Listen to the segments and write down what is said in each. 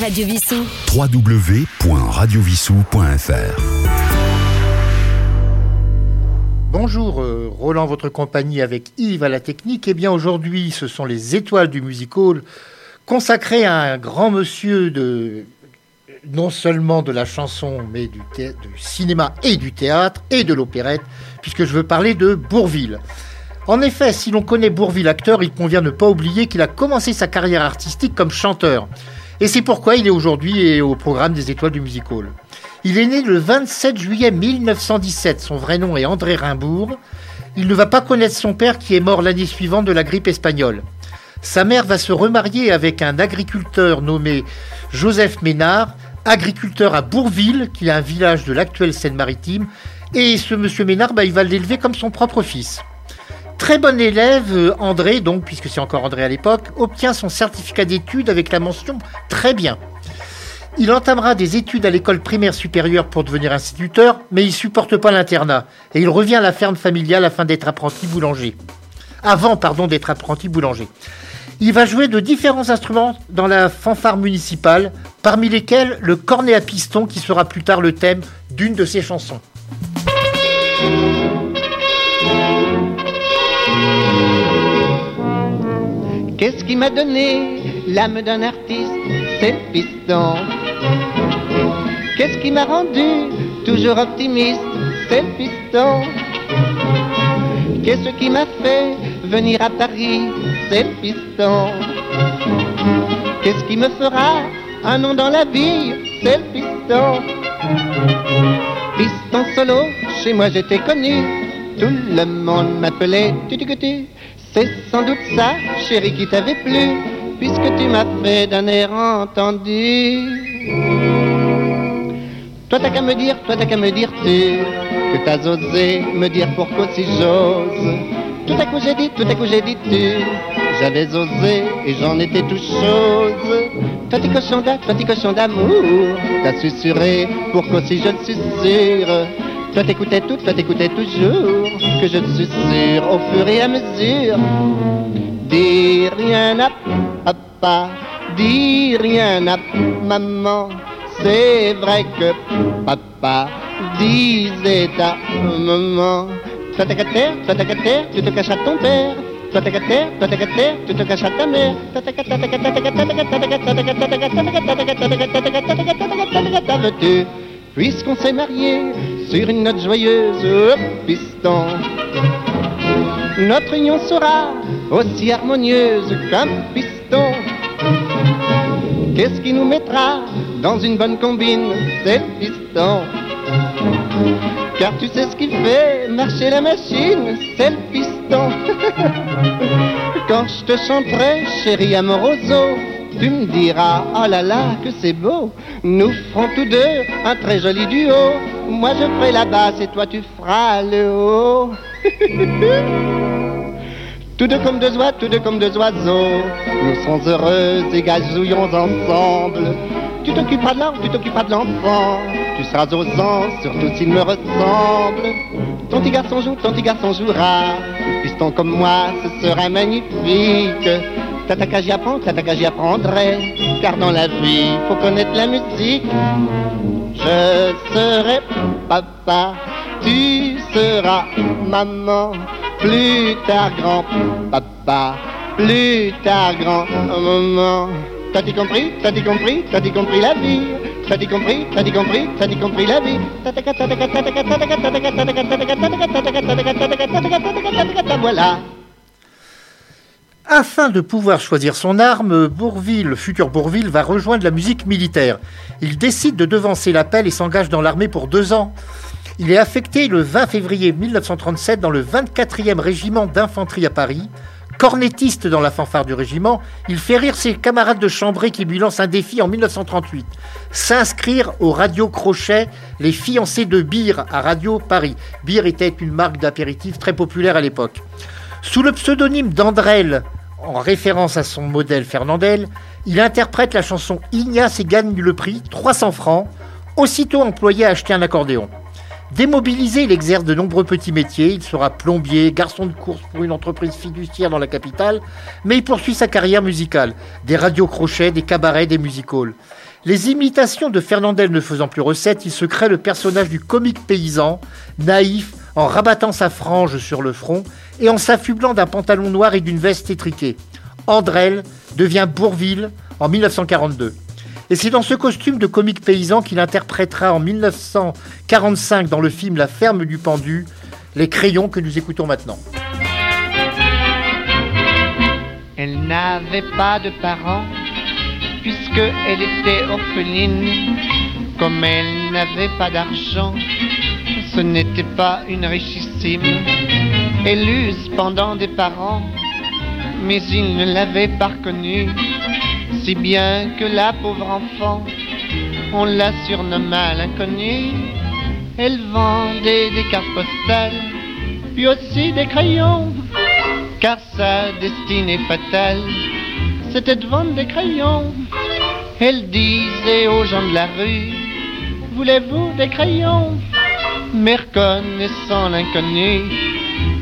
Radio Vissou. www.radiovissou.fr Bonjour, euh, Roland, votre compagnie avec Yves à la technique. Eh bien, aujourd'hui, ce sont les étoiles du music hall consacrées à un grand monsieur de non seulement de la chanson, mais du, cinéma et du théâtre et de l'opérette, puisque je veux parler de Bourville. En effet, si l'on connaît Bourville acteur, il convient de ne pas oublier qu'il a commencé sa carrière artistique comme chanteur. Et c'est pourquoi il est aujourd'hui au programme des étoiles du Music Hall. Il est né le 27 juillet 1917, son vrai nom est André Rimbourg. Il ne va pas connaître son père qui est mort l'année suivante de la grippe espagnole. Sa mère va se remarier avec un agriculteur nommé Joseph Ménard, agriculteur à Bourville, qui est un village de l'actuelle Seine-Maritime. Et ce monsieur Ménard, bah, il va l'élever comme son propre fils. Très bon élève, euh, André, donc, puisque c'est encore André à l'époque, obtient son certificat d'études avec la mention très bien. Il entamera des études à l'école primaire supérieure pour devenir instituteur, mais il supporte pas l'internat et il revient à la ferme familiale afin d'être apprenti boulanger. Avant, pardon, d'être apprenti boulanger. Il va jouer de différents instruments dans la fanfare municipale, parmi lesquels le cornet à piston qui sera plus tard le thème d'une de ses chansons. Qu'est-ce qui m'a donné l'âme d'un artiste C'est le piston. Qu'est-ce qui m'a rendu toujours optimiste C'est le piston. Qu'est-ce qui m'a fait venir à Paris C'est le piston. Qu'est-ce qui me fera un nom dans la vie C'est le piston. Piston solo, chez moi j'étais connu. Tout le monde m'appelait tutucutu. C'est sans doute ça, chérie, qui t'avait plu, puisque tu m'as fait d'un air entendu. Toi t'as qu'à me dire, toi t'as qu'à me dire tu Que t'as osé me dire pourquoi si j'ose. Tout à coup j'ai dit, tout à coup j'ai dit tu J'avais osé et j'en étais tout chose. Toi t'es cochon toi t'es cochon d'amour. T'as susurré pourquoi si je le suis toi t'écoutais tout, faites t'écoutais toujours, que je suis sûr au fur et à mesure. Dis rien à papa, dis rien à maman. C'est vrai que papa disait à maman. Toi t'es terre, toi t'es tu te caches à ton père. Toi t'es terre, toi t'es terre, tu te caches à ta mère. Veux-tu, puisqu'on s'est marié, sur une note joyeuse, au piston. Notre union sera aussi harmonieuse qu'un piston. Qu'est-ce qui nous mettra dans une bonne combine? C'est le piston. Car tu sais ce qui fait marcher la machine, c'est le piston. Quand je te chanterai, chérie amoroso, tu me diras, oh là là, que c'est beau. Nous ferons tous deux un très joli duo. Moi je ferai la basse et toi tu feras le haut. tous deux comme deux oies, tous deux comme deux oiseaux. Nous serons heureux et gazouillons ensemble. Tu t'occuperas de l'enfant, tu t'occuperas de l'enfant. Tu seras aux anges, surtout s'il me ressemble. Ton petit garçon joue, ton petit garçon jouera. Piston comme moi, ce sera magnifique. T'as qu'à j'y apprendre, t'as qu'à j'y apprendrai. Car dans la vie, faut connaître la musique. Je serai papa, tu seras maman. Plus tard grand papa, plus tard grand maman. T'as-tu compris T'as-tu compris T'as-tu compris la vie T'as-tu compris T'as-tu compris T'as-tu compris la vie Voilà. Afin de pouvoir choisir son arme, Bourville, le futur Bourville, va rejoindre la musique militaire. Il décide de devancer l'appel et s'engage dans l'armée pour deux ans. Il est affecté le 20 février 1937 dans le 24e régiment d'infanterie à Paris. Cornettiste dans la fanfare du régiment, il fait rire ses camarades de chambrée qui lui lancent un défi en 1938. S'inscrire au Radio Crochet, les fiancés de Beer à Radio Paris. Beer était une marque d'apéritif très populaire à l'époque. Sous le pseudonyme d'Andrel, en référence à son modèle Fernandel, il interprète la chanson Ignace et gagne le prix, 300 francs, aussitôt employé à acheter un accordéon. Démobilisé, il exerce de nombreux petits métiers. Il sera plombier, garçon de course pour une entreprise fiduciaire dans la capitale, mais il poursuit sa carrière musicale. Des radios crochets, des cabarets, des music Les imitations de Fernandel ne faisant plus recette, il se crée le personnage du comique paysan, naïf, en rabattant sa frange sur le front et en s'affublant d'un pantalon noir et d'une veste étriquée. Andrel devient Bourville en 1942. Et c'est dans ce costume de comique paysan qu'il interprétera en 1945 dans le film La ferme du pendu les crayons que nous écoutons maintenant. Elle n'avait pas de parents puisqu'elle était orpheline. Comme elle n'avait pas d'argent, ce n'était pas une richissime. Elle eut cependant des parents, mais ils ne l'avaient pas reconnue. Si bien que la pauvre enfant, on la surnomma l'inconnue. Elle vendait des cartes postales, puis aussi des crayons, car sa destinée fatale, c'était de vendre des crayons. Elle disait aux gens de la rue, voulez-vous des crayons? Mais reconnaissant l'inconnu,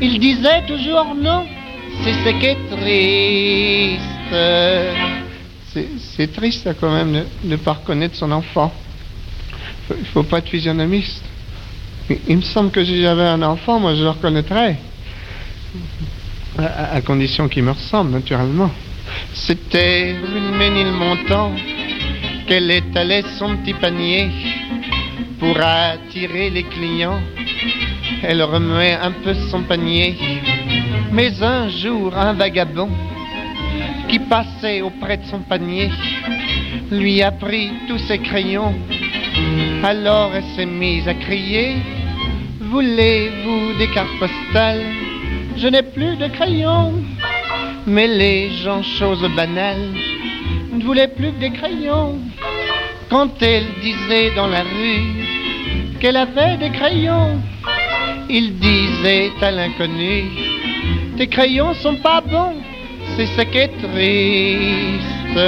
il disait toujours non, c'est ce qui est triste. C'est triste quand même de ne pas reconnaître son enfant. Il faut pas être physionomiste. Il me semble que si j'avais un enfant, moi je le reconnaîtrais. À, condition qu'il me ressemble, naturellement. C'était une montant qu'elle étalait son petit panier pour attirer les clients. Elle remuait un peu son panier. Mais un jour, un vagabond qui passait auprès de son panier lui a pris tous ses crayons. Alors elle s'est mise à crier Voulez-vous des cartes postales? Je n'ai plus de crayons. Mais les gens, chose banale, ne voulaient plus que des crayons. Quand elle disait dans la rue qu'elle avait des crayons, il disait à l'inconnu Tes crayons sont pas bons, c'est ce qui est triste.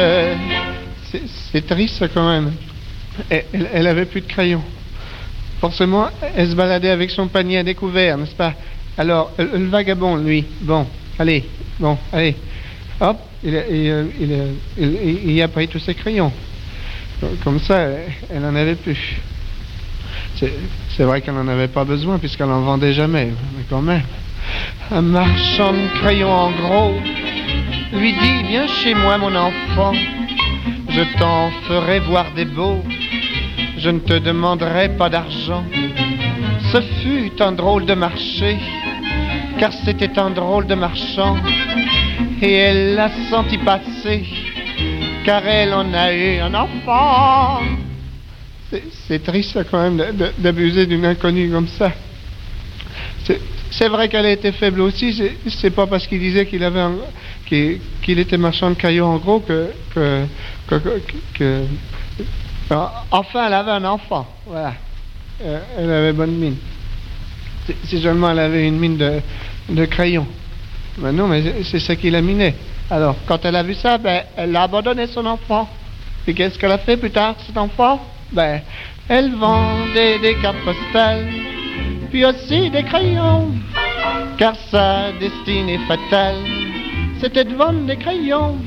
C'est triste quand même. Elle, avait plus de crayons forcément, elle se baladait avec son panier à découvert, n'est-ce pas? Alors, le, vagabond, lui, bon, allez, bon, allez, hop, il, il, a pris tous ses crayons. Comme ça, elle n'en avait plus. C'est vrai qu'elle n'en avait pas besoin puisqu'elle n'en vendait jamais, mais quand même. Un marchand de crayons en gros lui dit Viens chez moi, mon enfant, je t'en ferai voir des beaux je ne te demanderai pas d'argent. Ce fut un drôle de marché, car c'était un drôle de marchand. Et elle l'a senti passer, car elle en a eu un enfant. C'est triste quand même d'abuser d'une inconnue comme ça. C'est vrai qu'elle était faible aussi. C'est pas parce qu'il disait qu'il avait qu'il était marchand de cailloux en gros que, que Enfin, elle avait un enfant. Voilà. Euh, elle avait bonne mine. Si seulement elle avait une mine de, de crayon. Mais non, mais c'est ce qui l'a miné. Alors, quand elle a vu ça, ben, elle a abandonné son enfant. Et qu'est-ce qu'elle a fait plus tard, cet enfant? Ben, elle vendait des cartes postales, puis aussi des crayons. Car sa destinée fatale, c'était de vendre des crayons.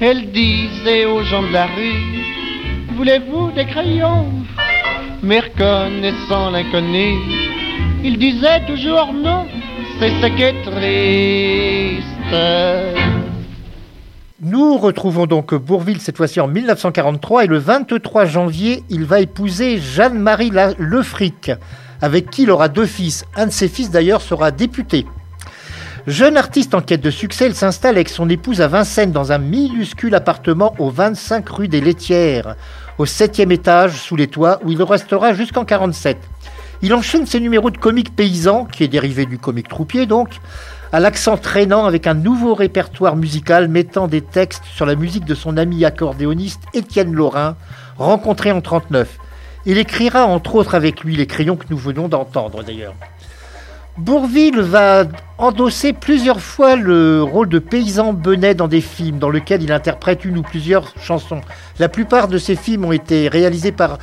Elle disait aux gens de la rue, Voulez-vous des crayons? Mais reconnaissant l'inconnu, il disait toujours non, c'est ce qui est triste. Nous retrouvons donc Bourville cette fois-ci en 1943 et le 23 janvier, il va épouser Jeanne-Marie Lefric, avec qui il aura deux fils. Un de ses fils d'ailleurs sera député. Jeune artiste en quête de succès, il s'installe avec son épouse à Vincennes dans un minuscule appartement au 25 rue des Laitières, au septième étage sous les toits où il restera jusqu'en 47. Il enchaîne ses numéros de comique paysan, qui est dérivé du comique troupier donc, à l'accent traînant avec un nouveau répertoire musical mettant des textes sur la musique de son ami accordéoniste Étienne Laurin, rencontré en 39. Il écrira entre autres avec lui les crayons que nous venons d'entendre d'ailleurs. Bourville va endosser plusieurs fois le rôle de paysan benet dans des films dans lesquels il interprète une ou plusieurs chansons. La plupart de ces films ont été réalisés par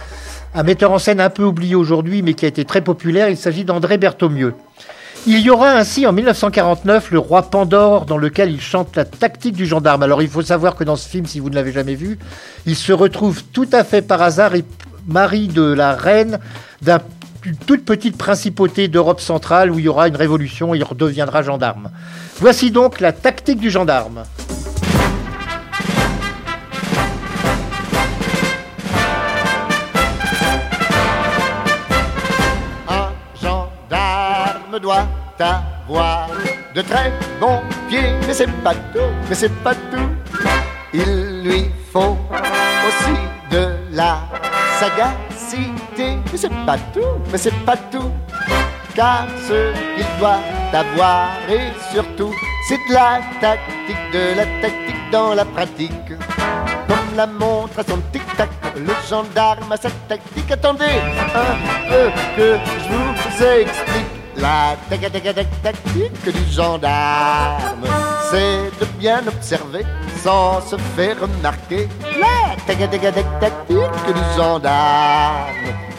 un metteur en scène un peu oublié aujourd'hui mais qui a été très populaire. Il s'agit d'André Berthaumieux. Il y aura ainsi en 1949 le roi Pandore dans lequel il chante la tactique du gendarme. Alors il faut savoir que dans ce film, si vous ne l'avez jamais vu, il se retrouve tout à fait par hasard et mari de la reine d'une toute petite principauté d'Europe centrale où il y aura une révolution et il redeviendra gendarme. Voici donc la tactique du gendarme. Doit avoir de très bons pieds, mais c'est pas tout, mais c'est pas tout. Il lui faut aussi de la sagacité, mais c'est pas tout, mais c'est pas tout. Car ce qu'il doit avoir et surtout, c'est de la tactique, de la tactique dans la pratique. Comme la montre à son tic-tac, le gendarme a sa tactique. Attendez un peu que je vous explique. La tactique du gendarme, c'est de bien observer sans se faire remarquer. La tactique du gendarme,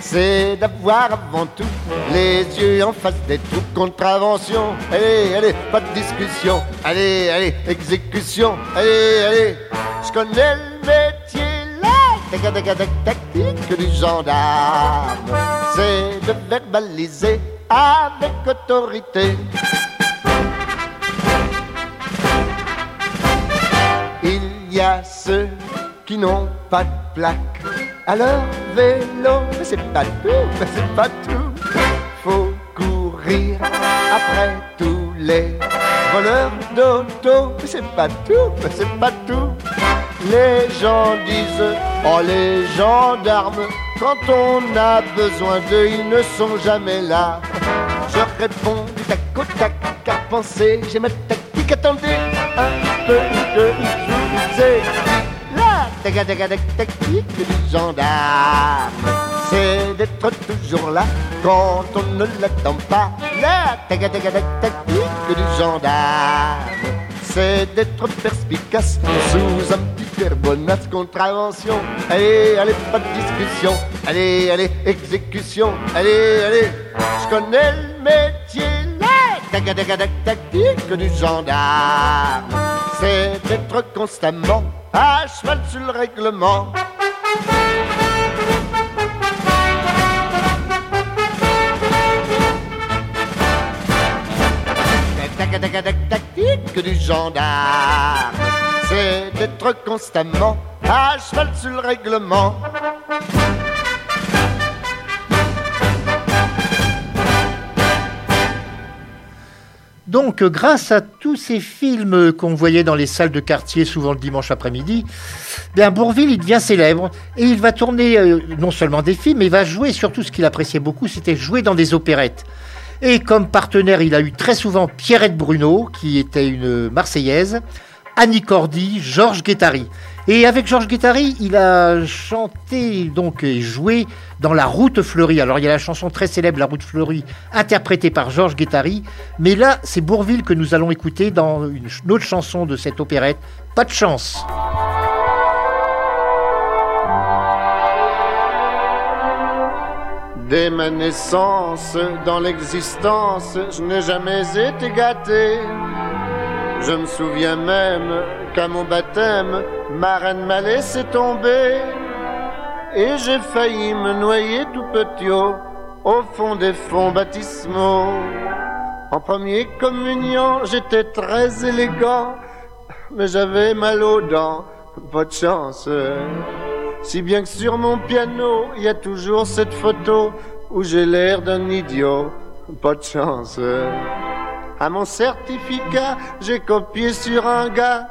c'est d'avoir avant tout les yeux en face des troupes. Contravention, allez, allez, pas de discussion. Allez, allez, exécution, allez, allez. Je connais le métier, la tactique du gendarme, c'est de verbaliser avec autorité. Il y a ceux qui n'ont pas de plaque à leur vélo, mais c'est pas tout, mais c'est pas tout. Faut courir après tous les voleurs d'auto, mais c'est pas tout, mais c'est pas tout. Les gens disent, oh les gendarmes, quand on a besoin d'eux, ils ne sont jamais là. Je réponds du tac au tac, car penser, j'ai ma tactique. Attendez un peu vous explique. La tactique du gendarme, c'est d'être toujours là quand on ne l'attend pas. La tactique du gendarme, c'est d'être perspicace sous un petit air bonasse contravention. Allez, allez, pas de discussion. Allez, allez, exécution. Allez, allez, je connais le métier. La tactique du gendarme, c'est d'être constamment à cheval sur le règlement. Du gendarme, c'est d'être constamment à cheval sur le règlement. Donc, grâce à tous ces films qu'on voyait dans les salles de quartier, souvent le dimanche après-midi, bien Bourville, il devient célèbre et il va tourner euh, non seulement des films, mais il va jouer surtout ce qu'il appréciait beaucoup, c'était jouer dans des opérettes. Et comme partenaire, il a eu très souvent Pierrette Bruno, qui était une Marseillaise, Annie Cordy, Georges Guettari. Et avec Georges Guettari, il a chanté donc et joué dans La Route fleurie. Alors il y a la chanson très célèbre La Route fleurie, interprétée par Georges Guettari. Mais là, c'est Bourville que nous allons écouter dans une autre chanson de cette opérette, Pas de chance. Dès ma naissance, dans l'existence, je n'ai jamais été gâté. Je me souviens même qu'à mon baptême, ma reine m'a laissé tomber. Et j'ai failli me noyer tout petit au, fond des fonds baptismaux. En première communion, j'étais très élégant, mais j'avais mal aux dents, pas de chance. Si bien que sur mon piano, il y a toujours cette photo où j'ai l'air d'un idiot, pas de chance. À mon certificat, j'ai copié sur un gars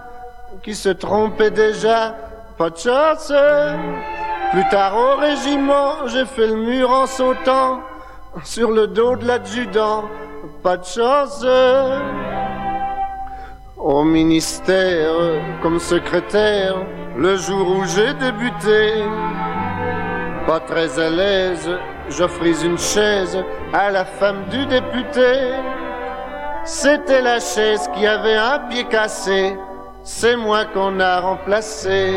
qui se trompait déjà, pas de chance. Plus tard au régiment, j'ai fait le mur en sautant sur le dos de l'adjudant, pas de chance. Au ministère, comme secrétaire, le jour où j'ai débuté, pas très à l'aise, j'offris une chaise à la femme du député. C'était la chaise qui avait un pied cassé, c'est moi qu'on a remplacé.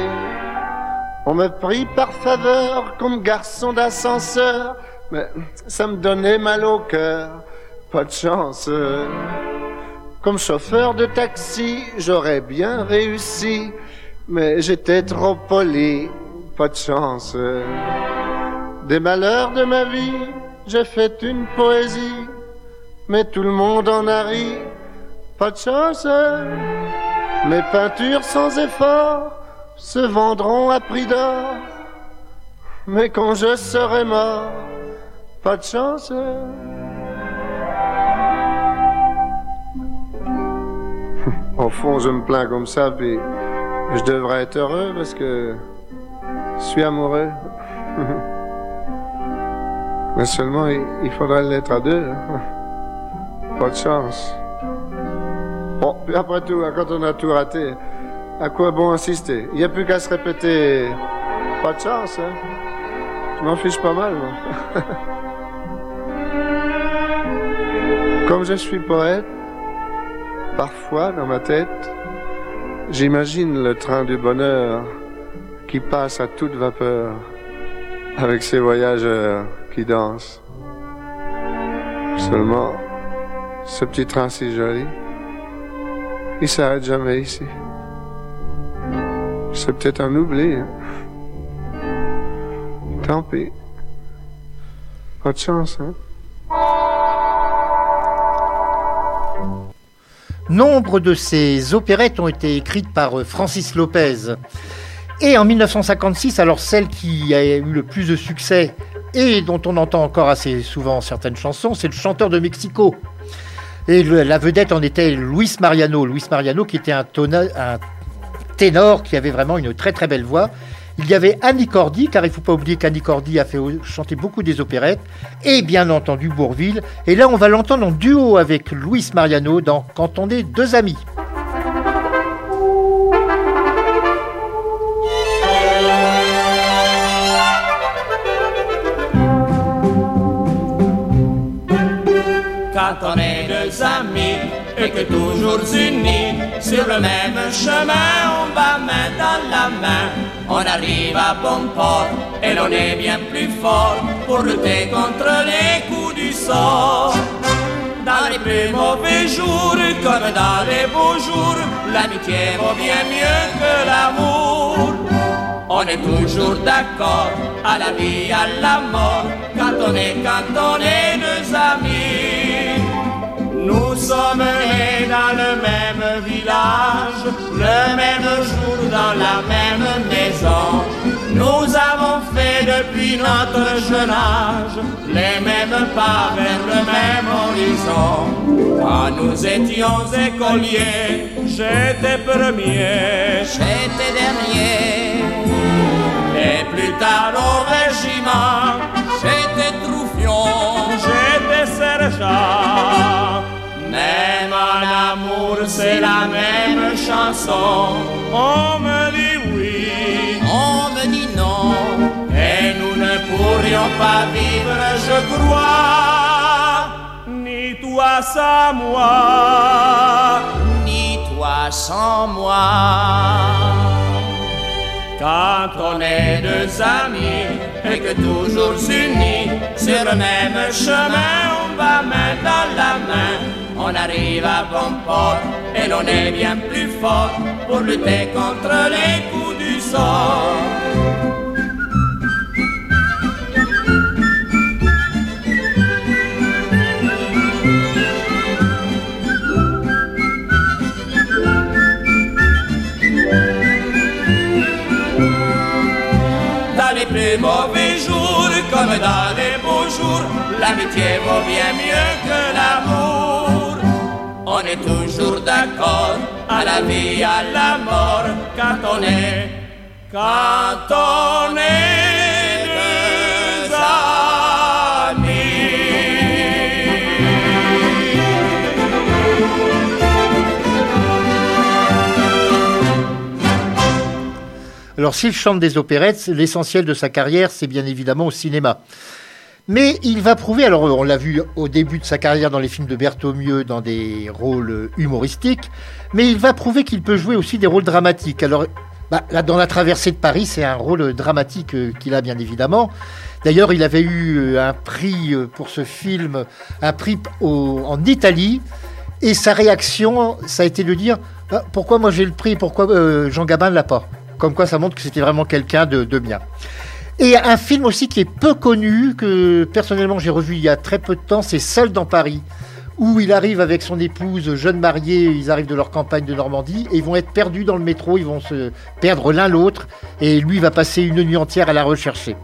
On me prit par faveur comme garçon d'ascenseur, mais ça me donnait mal au cœur. pas de chance. Comme chauffeur de taxi, j'aurais bien réussi, mais j'étais trop poli, pas de chance. Des malheurs de ma vie, j'ai fait une poésie, mais tout le monde en a ri, pas de chance. Mes peintures sans effort se vendront à prix d'or, mais quand je serai mort, pas de chance. Au fond, je me plains comme ça, puis je devrais être heureux parce que je suis amoureux. Mais seulement, il, faudrait l'être à deux. Pas de chance. Bon, puis après tout, quand on a tout raté, à quoi bon insister? Il n'y a plus qu'à se répéter. Pas de chance, hein Je m'en fiche pas mal, moi. Comme je suis poète, Parfois, dans ma tête, j'imagine le train du bonheur qui passe à toute vapeur avec ses voyageurs qui dansent. Seulement, ce petit train si joli, il s'arrête jamais ici. C'est peut-être un oubli. Hein. Tant pis. Pas de chance, hein? Nombre de ces opérettes ont été écrites par euh, Francis Lopez. Et en 1956, alors celle qui a eu le plus de succès et dont on entend encore assez souvent certaines chansons, c'est le chanteur de Mexico. Et la vedette en était Luis Mariano. Luis Mariano qui était un ténor qui avait vraiment une très très belle voix il y avait Annie Cordy, car il ne faut pas oublier qu'Annie Cordy a fait chanter beaucoup des opérettes, et bien entendu Bourville. Et là, on va l'entendre en duo avec Luis Mariano dans Quand on est deux amis. Quand on est deux amis et que toujours unis sur le même chemin, on va main dans la main on arrive à bon port et l'on est bien plus fort pour lutter contre les coups du sort. Dans les plus mauvais jours comme dans les beaux jours, l'amitié vaut bien mieux que l'amour. On est toujours d'accord à la vie, à la mort, quand on est, quand on est deux amis. Nous sommes nés dans le même village, le même jour dans la même maison. Nous avons fait depuis notre jeune âge les mêmes pas vers le même horizon. Quand nous étions écoliers, j'étais premier, j'étais dernier. Et plus tard au régiment, j'étais troufion, j'étais sergent. C'est la même chanson. On me dit oui, on me dit non. Et nous ne pourrions pas vivre, je crois, ni toi sans moi, ni toi sans moi. Quand on est deux amis et que toujours unis sur le même chemin, on va main dans la main on arrive à bon port et l'on est bien plus fort pour lutter contre les coups du sort. Dans les plus mauvais jours comme dans les beaux jours, l'amitié vaut bien mieux que l'amour on est toujours d'accord à la vie, à la mort, quand on est, quand on est amis. Alors s'il chante des opérettes, l'essentiel de sa carrière, c'est bien évidemment au cinéma. Mais il va prouver, alors on l'a vu au début de sa carrière dans les films de Berthomieux, dans des rôles humoristiques, mais il va prouver qu'il peut jouer aussi des rôles dramatiques. Alors, bah, là, dans La traversée de Paris, c'est un rôle dramatique euh, qu'il a bien évidemment. D'ailleurs, il avait eu un prix pour ce film, un prix en Italie. Et sa réaction, ça a été de dire ah, pourquoi moi j'ai le prix, pourquoi Jean Gabin ne l'a pas? Comme quoi, ça montre que c'était vraiment quelqu'un de, de bien. Et un film aussi qui est peu connu, que personnellement j'ai revu il y a très peu de temps, c'est Seul dans Paris où il arrive avec son épouse, jeune mariée, ils arrivent de leur campagne de Normandie, et ils vont être perdus dans le métro, ils vont se perdre l'un l'autre, et lui va passer une nuit entière à la rechercher.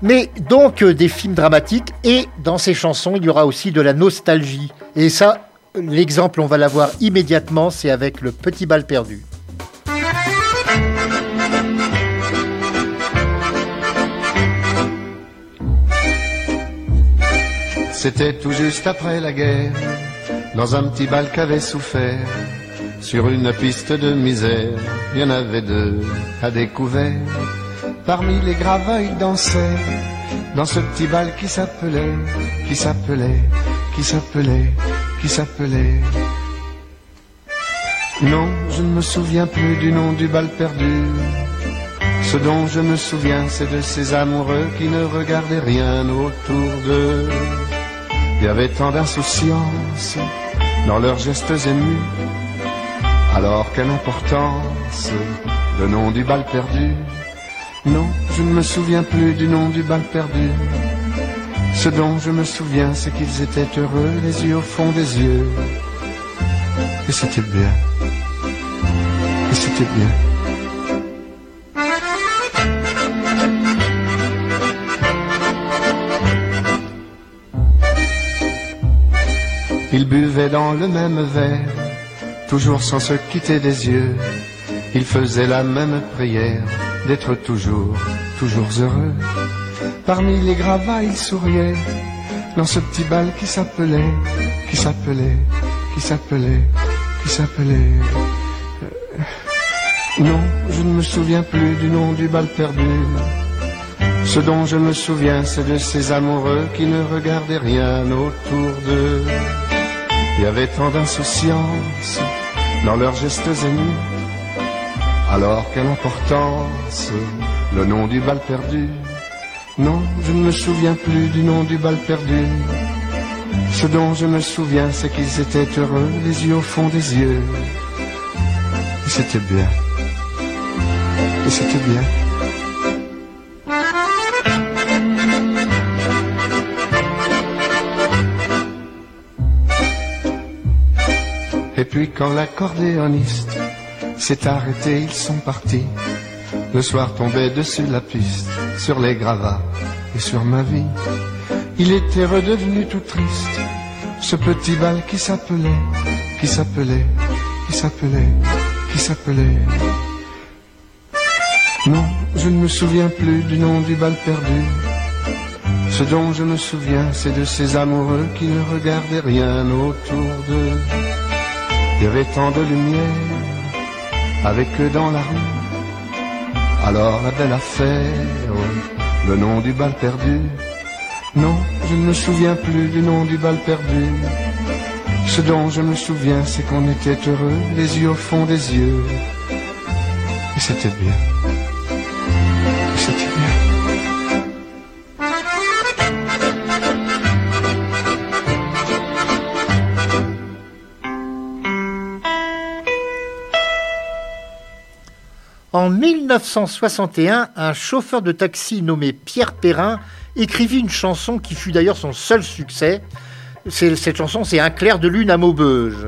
Mais donc euh, des films dramatiques, et dans ces chansons, il y aura aussi de la nostalgie. Et ça, l'exemple, on va l'avoir immédiatement, c'est avec le petit bal perdu. C'était tout juste après la guerre, dans un petit bal qu'avait souffert, sur une piste de misère, il y en avait deux à découvert. Parmi les graveuils dansaient, dans ce petit bal qui s'appelait, qui s'appelait, qui s'appelait, qui s'appelait. Non, je ne me souviens plus du nom du bal perdu. Ce dont je me souviens, c'est de ces amoureux qui ne regardaient rien autour d'eux. Il y avait tant d'insouciance dans leurs gestes émus. Alors quelle importance le nom du bal perdu Non, je ne me souviens plus du nom du bal perdu. Ce dont je me souviens, c'est qu'ils étaient heureux, les yeux au fond des yeux. Et c'était bien. Et c'était bien. Ils buvaient dans le même verre, toujours sans se quitter des yeux. Ils faisaient la même prière d'être toujours, toujours heureux. Parmi les gravats, ils souriaient dans ce petit bal qui s'appelait, qui s'appelait, qui s'appelait, qui s'appelait. Euh, non, je ne me souviens plus du nom du bal perdu. Ce dont je me souviens, c'est de ces amoureux qui ne regardaient rien autour d'eux. Il y avait tant d'insouciance dans leurs gestes émus. Alors quelle importance le nom du bal perdu. Non, je ne me souviens plus du nom du bal perdu. Ce dont je me souviens, c'est qu'ils étaient heureux, les yeux au fond des yeux. Et c'était bien. Et c'était bien. Et puis quand l'accordéoniste s'est arrêté, ils sont partis. Le soir tombait dessus la piste, sur les gravats et sur ma vie. Il était redevenu tout triste, ce petit bal qui s'appelait, qui s'appelait, qui s'appelait, qui s'appelait. Non, je ne me souviens plus du nom du bal perdu. Ce dont je me souviens, c'est de ces amoureux qui ne regardaient rien autour d'eux. Il tant de lumière avec eux dans la rue. Alors la belle affaire, le nom du bal perdu. Non, je ne me souviens plus du nom du bal perdu. Ce dont je me souviens, c'est qu'on était heureux, les yeux au fond des yeux. Et c'était bien. En 1961, un chauffeur de taxi nommé Pierre Perrin écrivit une chanson qui fut d'ailleurs son seul succès. Cette chanson, c'est Un clair de lune à Maubeuge.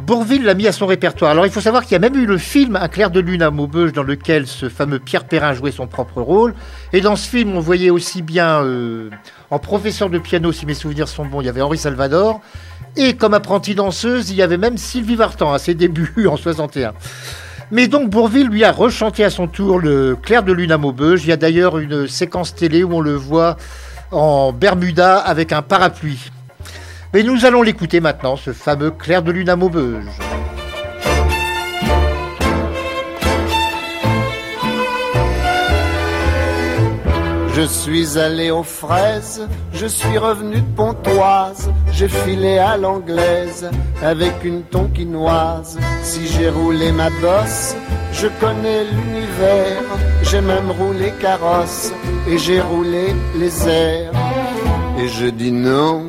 Bourville l'a mis à son répertoire. Alors il faut savoir qu'il y a même eu le film Un clair de lune à Maubeuge dans lequel ce fameux Pierre Perrin jouait son propre rôle. Et dans ce film, on voyait aussi bien euh, en professeur de piano, si mes souvenirs sont bons, il y avait Henri Salvador. Et comme apprentie danseuse, il y avait même Sylvie Vartan à ses débuts en 61. Mais donc Bourville lui a rechanté à son tour le Clair de Lune à Maubeuge. Il y a d'ailleurs une séquence télé où on le voit en Bermuda avec un parapluie. Mais nous allons l'écouter maintenant, ce fameux Clair de Lune à Maubeuge. Je suis allé aux fraises, je suis revenu de Pontoise, j'ai filé à l'anglaise avec une tonkinoise. Si j'ai roulé ma bosse, je connais l'univers, j'ai même roulé carrosse et j'ai roulé les airs. Et je dis non,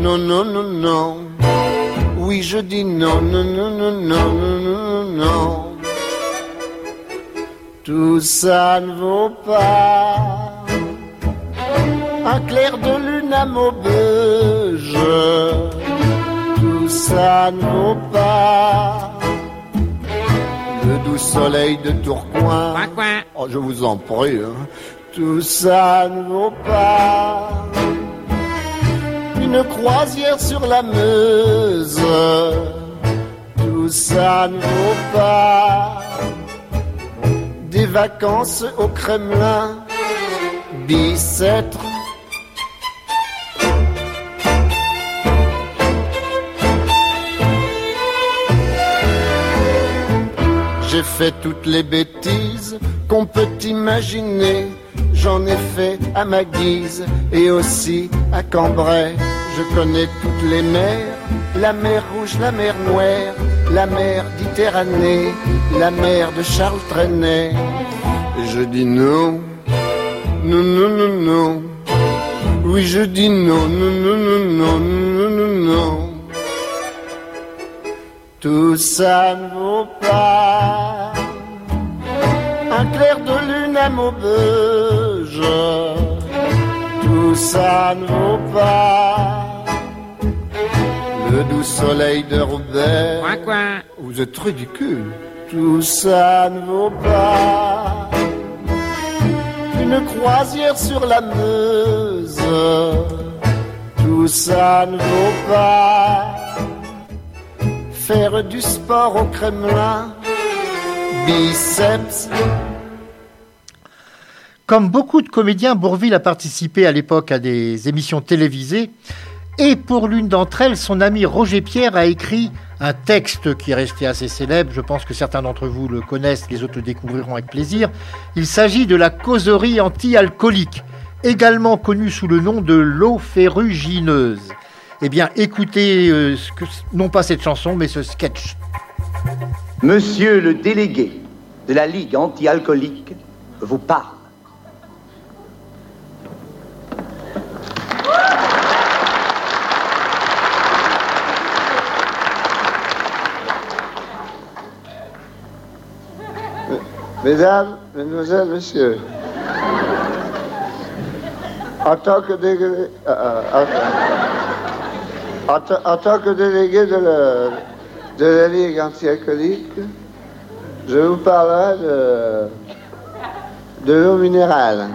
non, non, non, non. Oui, je dis non, non, non, non, non, non, non, non. Tout ça ne vaut pas un clair de lune à Maubeuge. Tout ça ne vaut pas le doux soleil de Tourcoing. Oh, je vous en prie, hein. tout ça ne vaut pas une croisière sur la Meuse. Tout ça ne vaut pas vacances au Kremlin, Bicêtre. J'ai fait toutes les bêtises qu'on peut imaginer. J'en ai fait à ma guise et aussi à Cambrai. Je connais toutes les mers, la mer rouge, la mer noire, la mer Méditerranée, la mer de Charles Trenet. Et je dis non, non, non, non, non. Oui, je dis non, non, non, non, non, non, non, non. Tout ça ne vaut pas un clair de lune à Maubeuge. Tout ça ne vaut pas le doux soleil de Robert. Vous êtes ridicule. Tout ça ne vaut pas une croisière sur la Meuse. Tout ça ne vaut pas faire du sport au Kremlin. Biceps. Comme beaucoup de comédiens, Bourville a participé à l'époque à des émissions télévisées. Et pour l'une d'entre elles, son ami Roger Pierre a écrit un texte qui est resté assez célèbre. Je pense que certains d'entre vous le connaissent, les autres le découvriront avec plaisir. Il s'agit de la causerie anti-alcoolique, également connue sous le nom de l'eau ferrugineuse. Eh bien, écoutez, euh, non pas cette chanson, mais ce sketch. Monsieur le délégué de la Ligue anti-alcoolique vous parle. Mesdames, Mesdemoiselles, Messieurs, en tant que délégué, euh, euh, que délégué de la, de la Ligue anti-alcoolique, je vous parlerai de, de l'eau minérale.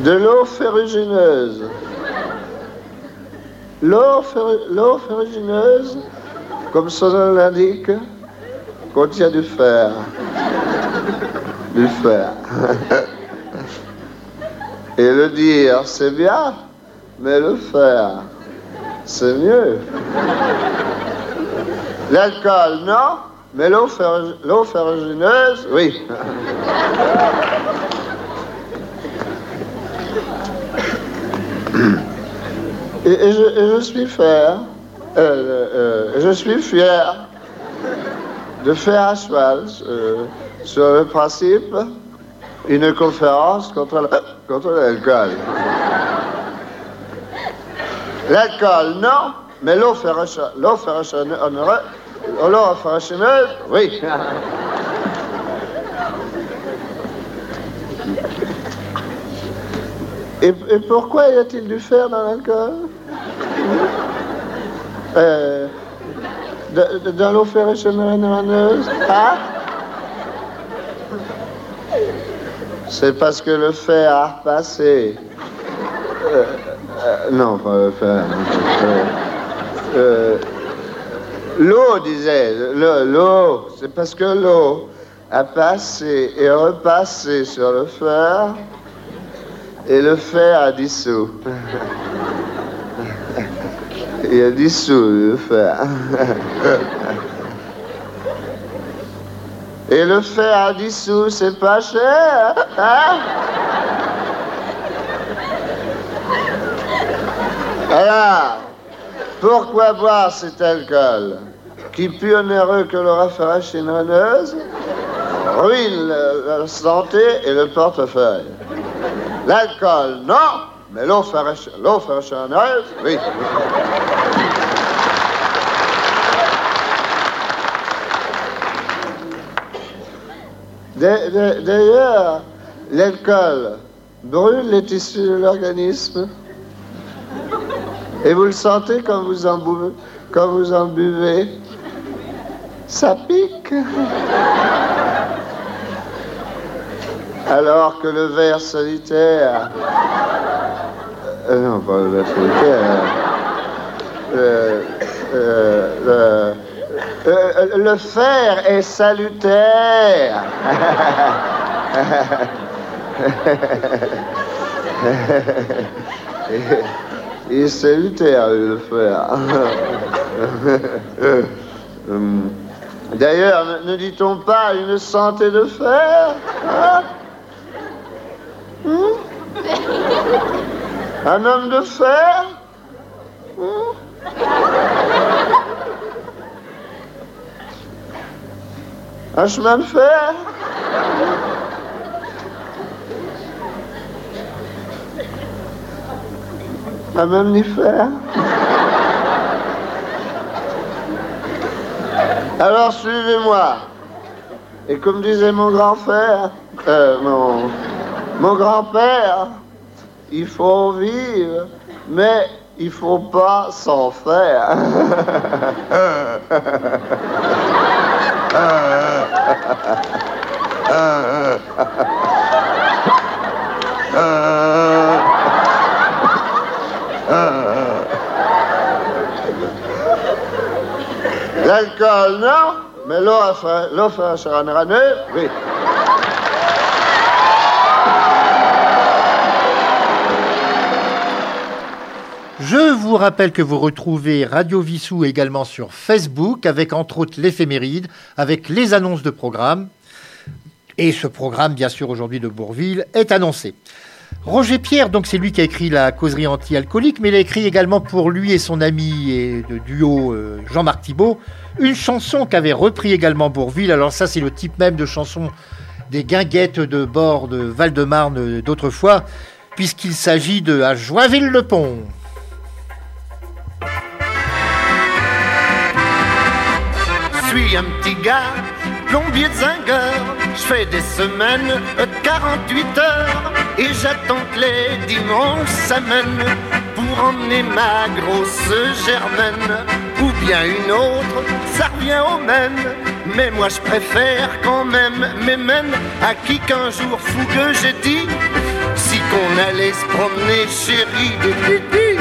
De l'eau ferrugineuse. L'eau ferru- l'eau ferrugineuse, comme son nom l'indique, contient du fer. Du fer. Et le dire, c'est bien, mais le faire, c'est mieux. L'alcool, non, mais l'eau ferru- l'eau ferrugineuse, oui. Et, je, et je suis fier, euh, euh, je suis fier de faire à cheval euh, sur le principe une conférence contre la- contre l'alcool. L'alcool, non, mais l'eau ferrochineuse, oui. Et pourquoi y a-t-il du fer dans l'alcool? Euh, Dans l'eau ferrochineuse Hein? C'est parce que le fer a repassé. Euh, euh, non, pas le fer. L'eau, disait, le- l'eau, c'est parce que l'eau a passé et repassé sur le fer et le fer a dissous. Il a dissous le fer. Et le fer à dissous, c'est pas cher, hein? Alors, pourquoi boire cet alcool qui pue onéreux que l'aura farachinonneuse, ruine la, la santé et le portefeuille? L'alcool, non, mais l'eau farach- l'eau farachinonneuse, oui. D'a- d'a- D'ailleurs, l'alcool brûle les tissus de l'organisme. Et vous le sentez quand vous en buvez. Ça pique. Alors que le verre solitaire. Euh, non, pas le verre solitaire. euh, euh, le- fer est salutaire. Il est salutaire, le fer. D'ailleurs, ne, ne dit-on pas une santé de fer hein? Un homme de fer Hum Un chemin de fer Un mammifère Alors suivez-moi. Et comme disait mon grand-père, euh, mon, mon grand-père, il faut vivre, mais il faut pas s'en faire. L'alcool, non, mais l'eau à charanraneux, oui. Je vous rappelle que vous retrouvez Radio Vissou également sur Facebook, avec entre autres l'éphéméride, avec les annonces de programmes. Et ce programme, bien sûr, aujourd'hui de Bourville, est annoncé. Roger Pierre, donc c'est lui qui a écrit la causerie anti-alcoolique, mais il a écrit également pour lui et son ami et duo euh, Jean-Marc Thibault une chanson qu'avait repris également Bourville. Alors ça, c'est le type même de chanson des guinguettes de bord de Val-de-Marne d'autrefois, puisqu'il s'agit de À Joinville-le-Pont. Suis un petit gars, plombier de zingueur. Je fais des semaines de 48 heures et j'attends que les dimanches s'amènent pour emmener ma grosse germaine ou bien une autre, ça revient au même. Mais moi je préfère quand même mes mènes à qui qu'un jour fou que j'ai dit si qu'on allait se promener chérie de pipi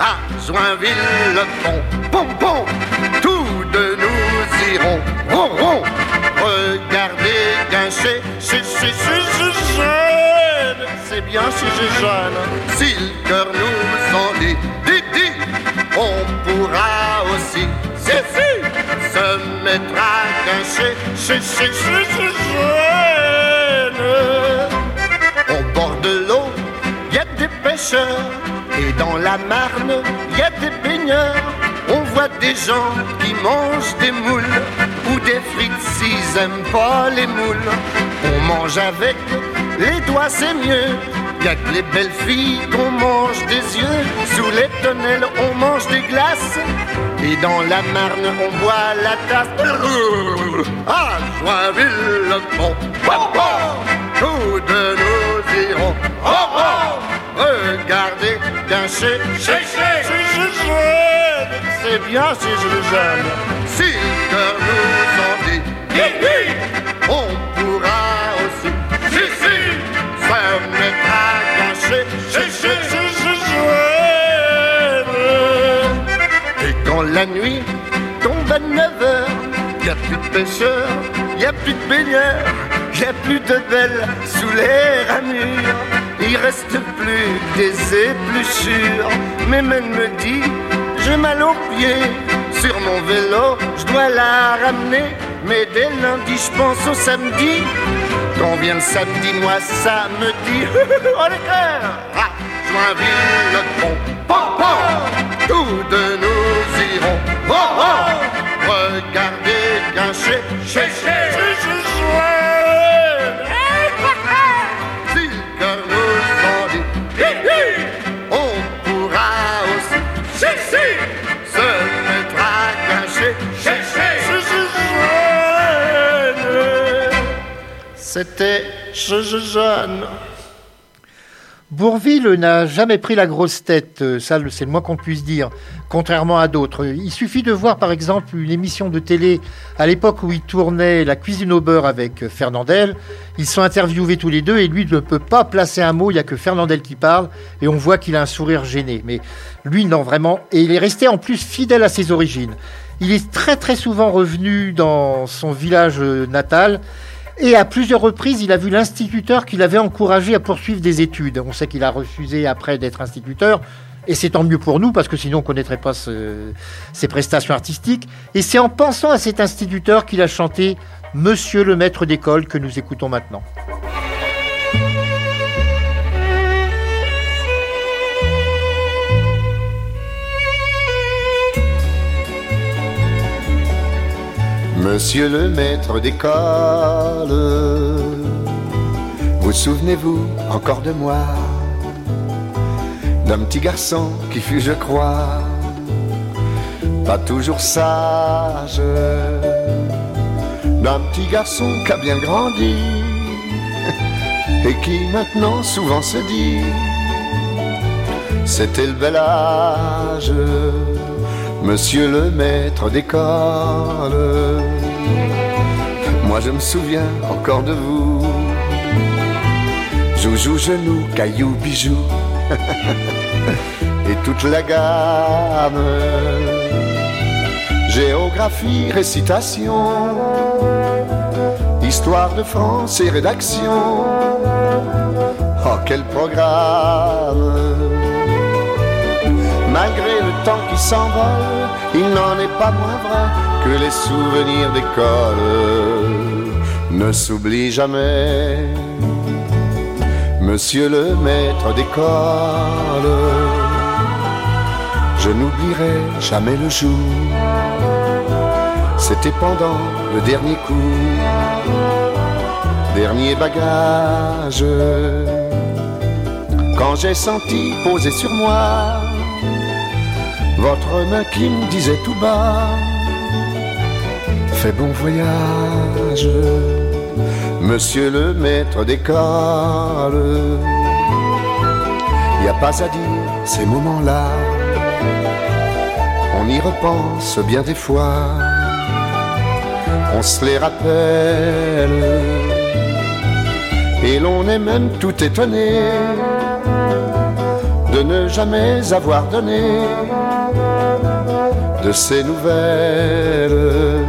à pom pom, tous de irons, ron ron, regardez gâcher, chez chez chez chez jeune, c'est bien chez chez jeune, si le cœur nous en dit, dit on pourra aussi, si si, se mettre à chez chez chez chez jeune. Au bord de l'eau, y a des pêcheurs. Et dans la Marne, y a des baigneurs. Des gens qui mangent des moules ou des frites s'ils aiment pas les moules. On mange avec les doigts, c'est mieux. Y a que les belles filles qu'on mange des yeux. Sous les tonnelles, on mange des glaces. Et dans la Marne, on boit la tasse. Ah, Joinville, le. Tous de nous irons. Oh, oh, regardez bien chez C'est bien chez chez jeune. Si le cœur nous en dit, hi, hi, on pourra aussi, si, si, se mettre à gâcher chez, chez, chez, chez. Et quand la nuit tombe à 9 heures, y a plus de pêcheurs, y a plus de baigneurs, y a plus de belles sous les ramures. Il reste plus que des épluchures. Mais même me dit, j'ai mal aux pieds. Sur mon vélo, je dois la ramener. Mais dès lundi, je pense au samedi. Quand vient le samedi, moi ça me dit Oh les cœurs ah, Joinville, le pont, pom, pom Tous de nous irons oh, oh, regardez gâcher, chez, chez, Si se mettre à gâcher, chez, C'était jeune. Bourville n'a jamais pris la grosse tête, euh, ça c'est le moins qu'on puisse dire, contrairement à d'autres. Il suffit de voir par exemple une émission de télé à l'époque où il tournait La cuisine au beurre avec euh, Fernandel. Ils sont interviewés tous les deux et lui ne peut pas placer un mot, il n'y a que Fernandel qui parle et on voit qu'il a un sourire gêné. Mais lui non vraiment, et il est resté en plus fidèle à ses origines. Il est très très souvent revenu dans son village euh, natal et à plusieurs reprises, il a vu l'instituteur qui l'avait encouragé à poursuivre des études. On sait qu'il a refusé après d'être instituteur. Et c'est tant mieux pour nous, parce que sinon on ne connaîtrait pas ses prestations artistiques. Et c'est en pensant à cet instituteur qu'il a chanté Monsieur le maître d'école que nous écoutons maintenant. Monsieur le maître d'école, vous souvenez-vous encore de moi? D'un petit garçon qui fut, je crois, pas toujours sage. D'un petit garçon qui a bien grandi et qui maintenant souvent se dit C'était le bel âge Monsieur le maître d'école, moi je me souviens encore de vous. Joujou, genou, caillou, bijou, et toute la gamme. Géographie, récitation, histoire de France et rédaction. Oh, quel programme! Malgré le temps qui s'envole, il n'en est pas moins vrai que les souvenirs d'école ne s'oublient jamais. Monsieur le maître d'école, je n'oublierai jamais le jour. C'était pendant le dernier coup, dernier bagage, quand j'ai senti poser sur moi votre main qui me disait tout bas Fais bon voyage, monsieur le maître d'école. Y a pas à dire ces moments-là, on y repense bien des fois, on se les rappelle, et l'on est même tout étonné de ne jamais avoir donné de ces nouvelles.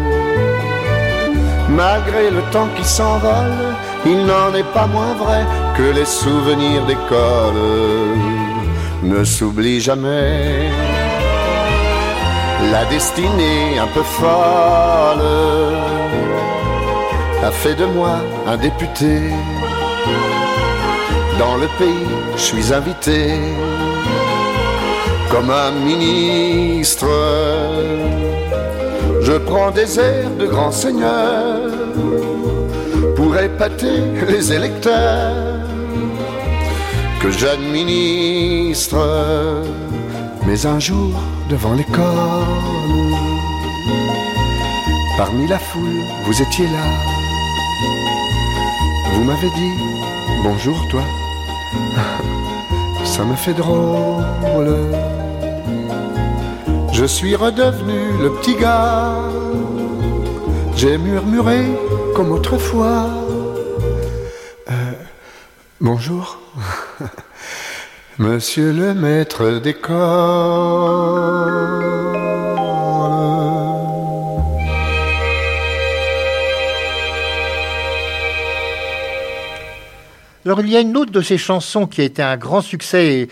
Malgré le temps qui s'envole, il n'en est pas moins vrai que les souvenirs d'école ne s'oublient jamais. La destinée un peu folle a fait de moi un député. Dans le pays, je suis invité comme un ministre. Je prends des airs de grand seigneur épater les électeurs que j'administre. Mais un jour, devant l'école, parmi la foule, vous étiez là. Vous m'avez dit bonjour toi. Ça me fait drôle je suis redevenu le petit gars. J'ai murmuré comme autrefois. Bonjour, monsieur le maître d'école. Alors il y a une autre de ces chansons qui a été un grand succès et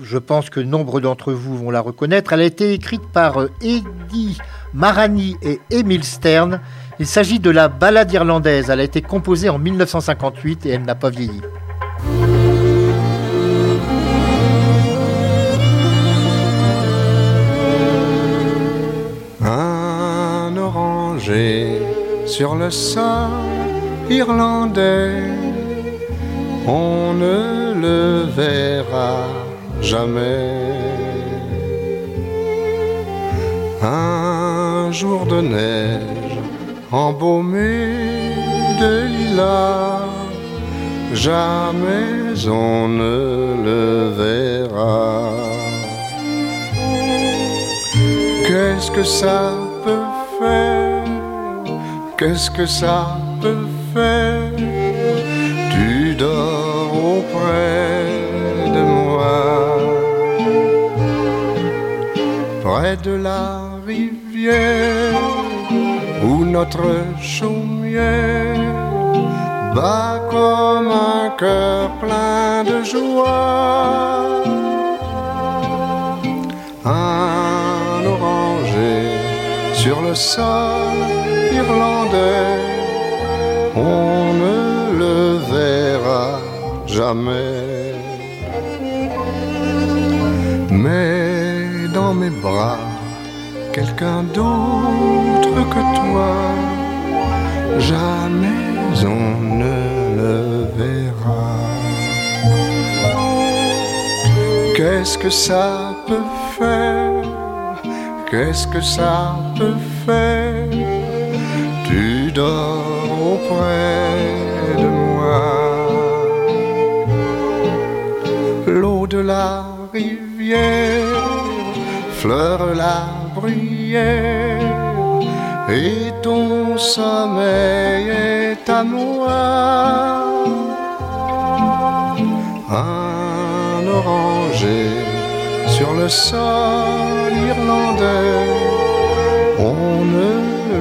je pense que nombre d'entre vous vont la reconnaître. Elle a été écrite par euh, Eddie Marani et Emile Stern. Il s'agit de la ballade irlandaise. Elle a été composée en 1958 et elle n'a pas vieilli. Sur le sol irlandais. On ne le verra jamais. Un jour de neige embaumé de lilas, jamais on ne le verra. Qu'est-ce que ça peut faire? Qu'est-ce que ça peut faire Tu dors auprès de moi, près de la rivière où notre chaumière bat comme un cœur plein de joie. Sur le sol irlandais, on ne le verra jamais. Mais dans mes bras, quelqu'un d'autre que toi, jamais on ne le verra. Qu'est-ce que ça peut faire Qu'est-ce que ça peut faire Tu dors auprès de moi. L'eau de la rivière fleure la bruyère et ton sommeil est à moi. Un oranger sur le sol irlandais, on ne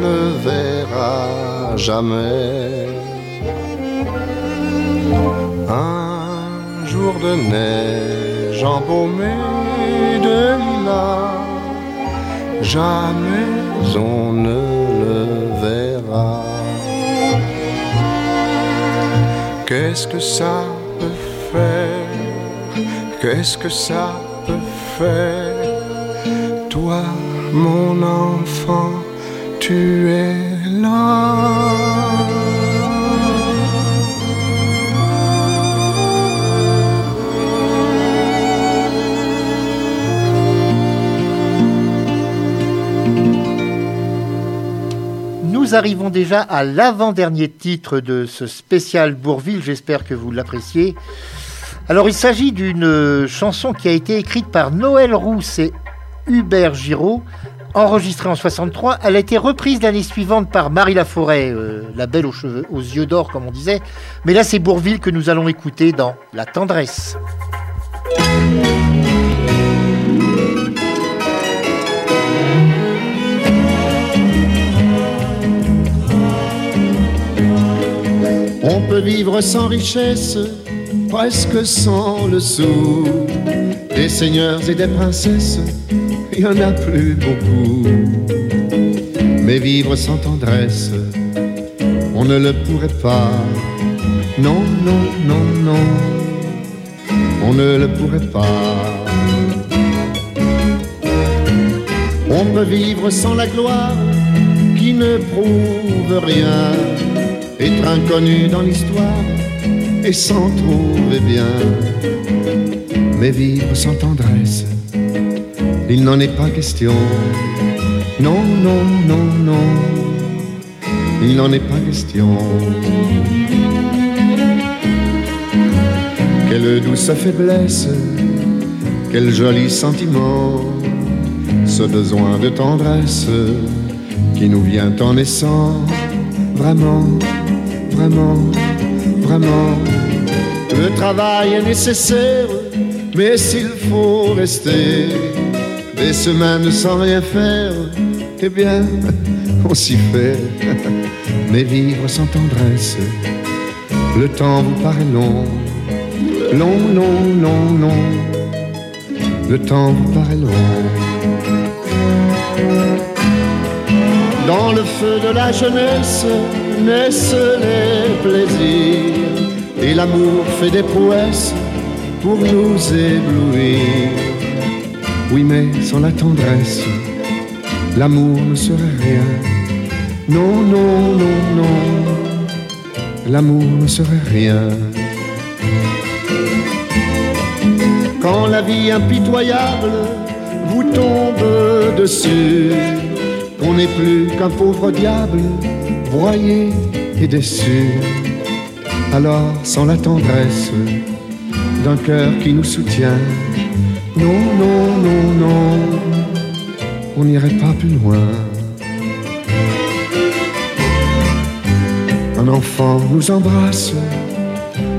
le verra jamais. Un jour de neige embaumé de lilas, jamais on ne le verra. Qu'est-ce que ça peut faire? Qu'est-ce que ça Toi, mon enfant, tu es là. Nous arrivons déjà à l'avant-dernier titre de ce spécial Bourville. J'espère que vous l'appréciez. Alors, il s'agit d'une chanson qui a été écrite par Noël Rousse et Hubert Giraud, enregistrée en 63. Elle a été reprise l'année suivante par Marie Laforêt, euh, la belle aux, cheveux, aux yeux d'or, comme on disait. Mais là, c'est Bourville que nous allons écouter dans La tendresse. On peut vivre sans richesse, presque sans le sou. Des seigneurs et des princesses, il y en a plus beaucoup. Mais vivre sans tendresse, on ne le pourrait pas. Non, non, non, non, on ne le pourrait pas. On peut vivre sans la gloire qui ne prouve rien être inconnu dans l'histoire et s'en trouver bien. Mais vivre sans tendresse, il n'en est pas question. Non, non, non, non, il n'en est pas question. Quelle douce faiblesse, quel joli sentiment, ce besoin de tendresse qui nous vient en naissant, vraiment vraiment, vraiment. Le travail est nécessaire, mais s'il faut rester des semaines sans rien faire, eh bien, on s'y fait. Mais vivre sans tendresse, le temps vous paraît long, long, long, long, long. Le temps vous paraît long. Dans le feu de la jeunesse naissent les plaisirs et l'amour fait des prouesses pour nous éblouir. Oui, mais sans la tendresse, l'amour ne serait rien. Non, non, non, non, l'amour ne serait rien. Quand la vie impitoyable vous tombe dessus, on n'est plus qu'un pauvre diable, broyé et déçu. Alors, sans la tendresse d'un cœur qui nous soutient, non, non, non, non, on n'irait pas plus loin. Un enfant nous embrasse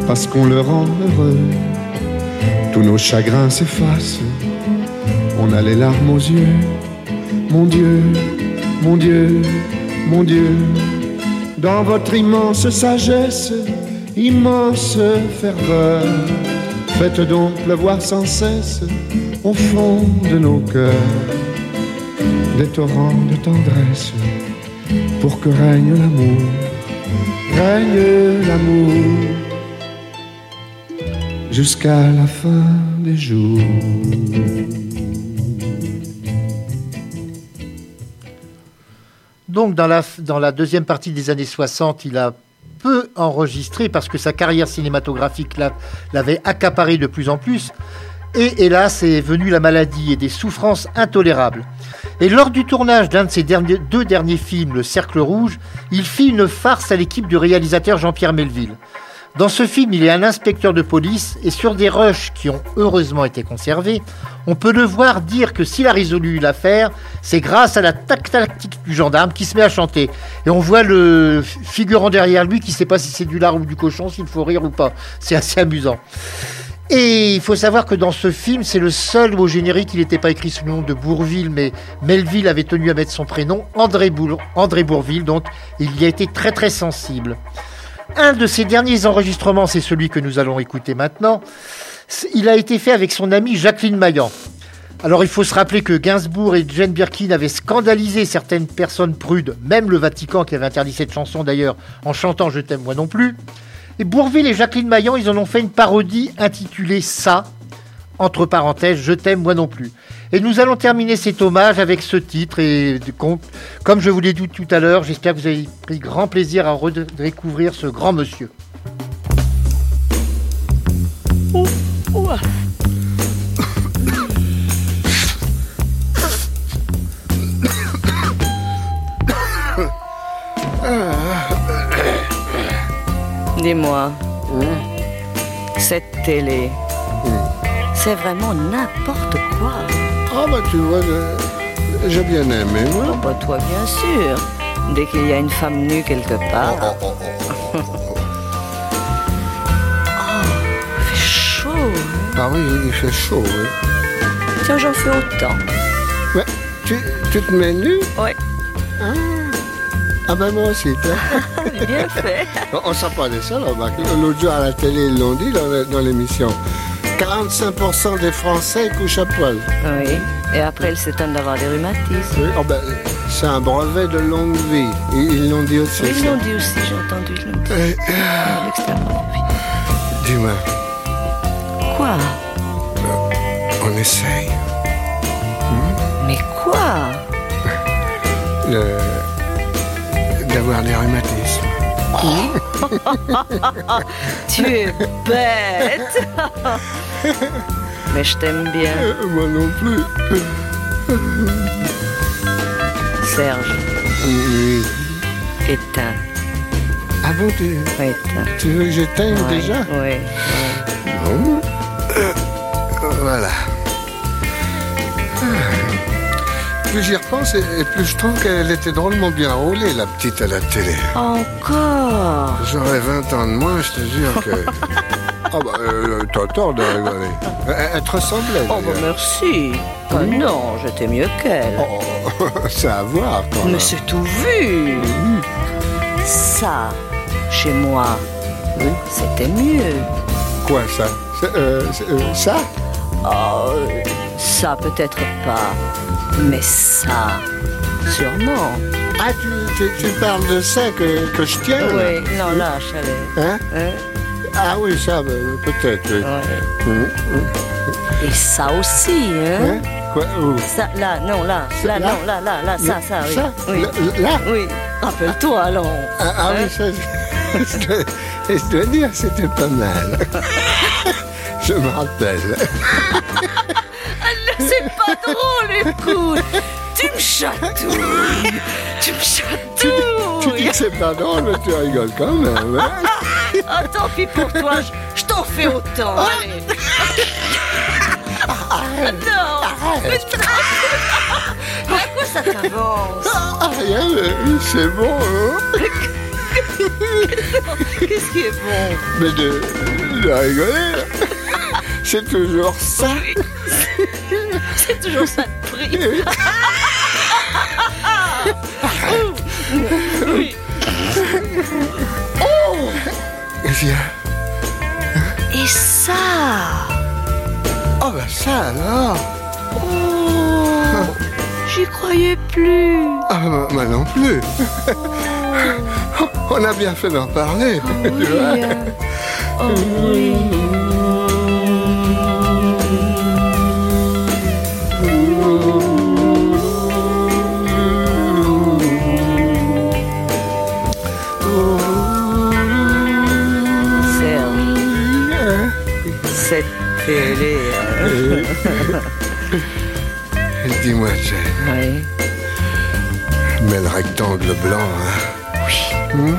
parce qu'on le rend heureux. Tous nos chagrins s'effacent, on a les larmes aux yeux. Mon Dieu, mon Dieu, mon Dieu, dans votre immense sagesse, immense ferveur, faites donc pleuvoir sans cesse au fond de nos cœurs des torrents de tendresse pour que règne l'amour, règne l'amour jusqu'à la fin des jours. Donc, dans la, deuxième partie des années 60, il a peu enregistré parce que sa carrière cinématographique l'a- l'avait accaparé de plus en plus. Et hélas, est venue la maladie et des souffrances intolérables. Et lors du tournage d'un de ses deux derniers films, Le Cercle Rouge, il fit une farce à l'équipe du réalisateur Jean-Pierre Melville. Dans ce film, il est un inspecteur de police et sur des rushs qui ont heureusement été conservés, on peut le voir dire que s'il a résolu l'affaire, c'est grâce à la tac- tactique du gendarme qui se met à chanter. Et on voit le figurant derrière lui qui ne sait pas si c'est du lard ou du cochon, s'il faut rire ou pas. C'est assez amusant. Et il faut savoir que dans ce film, c'est le seul au générique, il n'était pas écrit sous le nom de Bourville, mais Melville avait tenu à mettre son prénom, André, André Bourville, donc il y a été très très sensible. Un de ses derniers enregistrements, c'est celui que nous allons écouter maintenant. Il a été fait avec son amie Jacqueline Maillan. Alors il faut se rappeler que Gainsbourg et Jane Birkin avaient scandalisé certaines personnes prudes, même le Vatican qui avait interdit cette chanson d'ailleurs en chantant Je t'aime moi non plus. Et Bourville et Jacqueline Maillan, ils en ont fait une parodie intitulée Ça, entre parenthèses, Je t'aime moi non plus. Et nous allons terminer cet hommage avec ce titre. Et comme je vous l'ai dit tout à l'heure, j'espère que vous avez pris grand plaisir à redécouvrir ce grand monsieur. Dis-moi, cette télé, c'est vraiment n'importe quoi. Ah bah tu vois, j'ai bien aimé, Oh, moi. bah toi, bien sûr. Dès qu'il y a une femme nue quelque part. Oh, il fait chaud. hein. Ah oui, il fait chaud, oui. Tiens, j'en fais autant. Ouais, tu, tu te mets nu Ouais, Ah ben moi aussi, toi. bien fait. On s'en parlait ça, là. L'autre jour à la télé, ils l'ont dit dans l'émission. 45% des Français couchent à poil. Oui, et après, elle s'étonne d'avoir des rhumatismes. Oui, oh ben, c'est un brevet de longue vie. Ils ils l'ont dit aussi. Ils l'ont dit aussi, j'ai entendu, ils l'ont dit. Euh. Dis-moi, Quoi? On essaye Mais quoi? Le- d'avoir des rhumatismes. Tu es bête Mais je t'aime bien, Euh, moi non plus. Serge. Oui. Éteins. Ah bon, tu, Éteins. tu veux que j'éteigne Ouais, déjà? ouais, ouais. Bon. Euh, voilà. Plus j'y repense, et, et plus je trouve qu'elle était drôlement bien roulée, la petite à la télé. Encore J'aurais 20 ans de moins, je te jure que... Ah bah, euh, t'as tort de rigoler. Elle, te ressemblait, Oh, bah merci Ah non, j'étais mieux qu'elle. Oh, c'est à voir, quand. Mais c'est tout vu Ça, chez moi, Oui. c'était mieux. Quoi, ça? Euh, euh, Ça? Oh, ça peut-être pas, mais ça, sûrement. Ah, tu, tu, tu parles de ça que, que je tiens là Oui, non, lâche, allez. Hein? Hein? Ah oui, ça, euh, peut-être. oui. Ouais. Mhm. Et ça aussi, hein? Hein? Quoi Ça, là, non, là, là, Là? non, là, là, là, ça, ça, oui. Ça? Oui. Là, là? Oui, rappelle-toi alors. Ah, ah Hein? oui, ça, je, je dois, je dois dire, c'était pas mal. Je me rappelle. C'est pas drôle, écoute. Tu me chatouilles. Tu me Tu dis chatouilles. que c'est pas drôle, mais tu rigoles quand même. hein Ah, tant pis pour toi, je, t'en fais autant. Allez. non. Mais non. À quoi ça t'avance? Ah, rien, mais c'est bon. hein Qu'est-ce qui est bon? Mais de, de rigoler, c'est toujours ça. C'est toujours ça de prix. Oui. Eh bien, Et ça oh bah ça alors. Oh, J'y croyais plus. Ah, moi non plus. On a bien fait d'en parler. vois. Oui, hein. Oh oui. Télé. Dis-moi, Jane, Oui. mais le rectangle blanc, hein,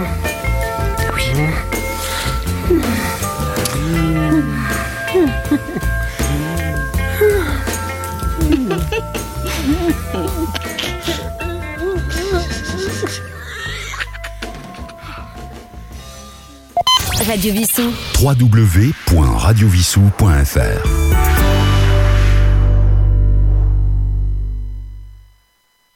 Radio Vissou. www.radiovissou.fr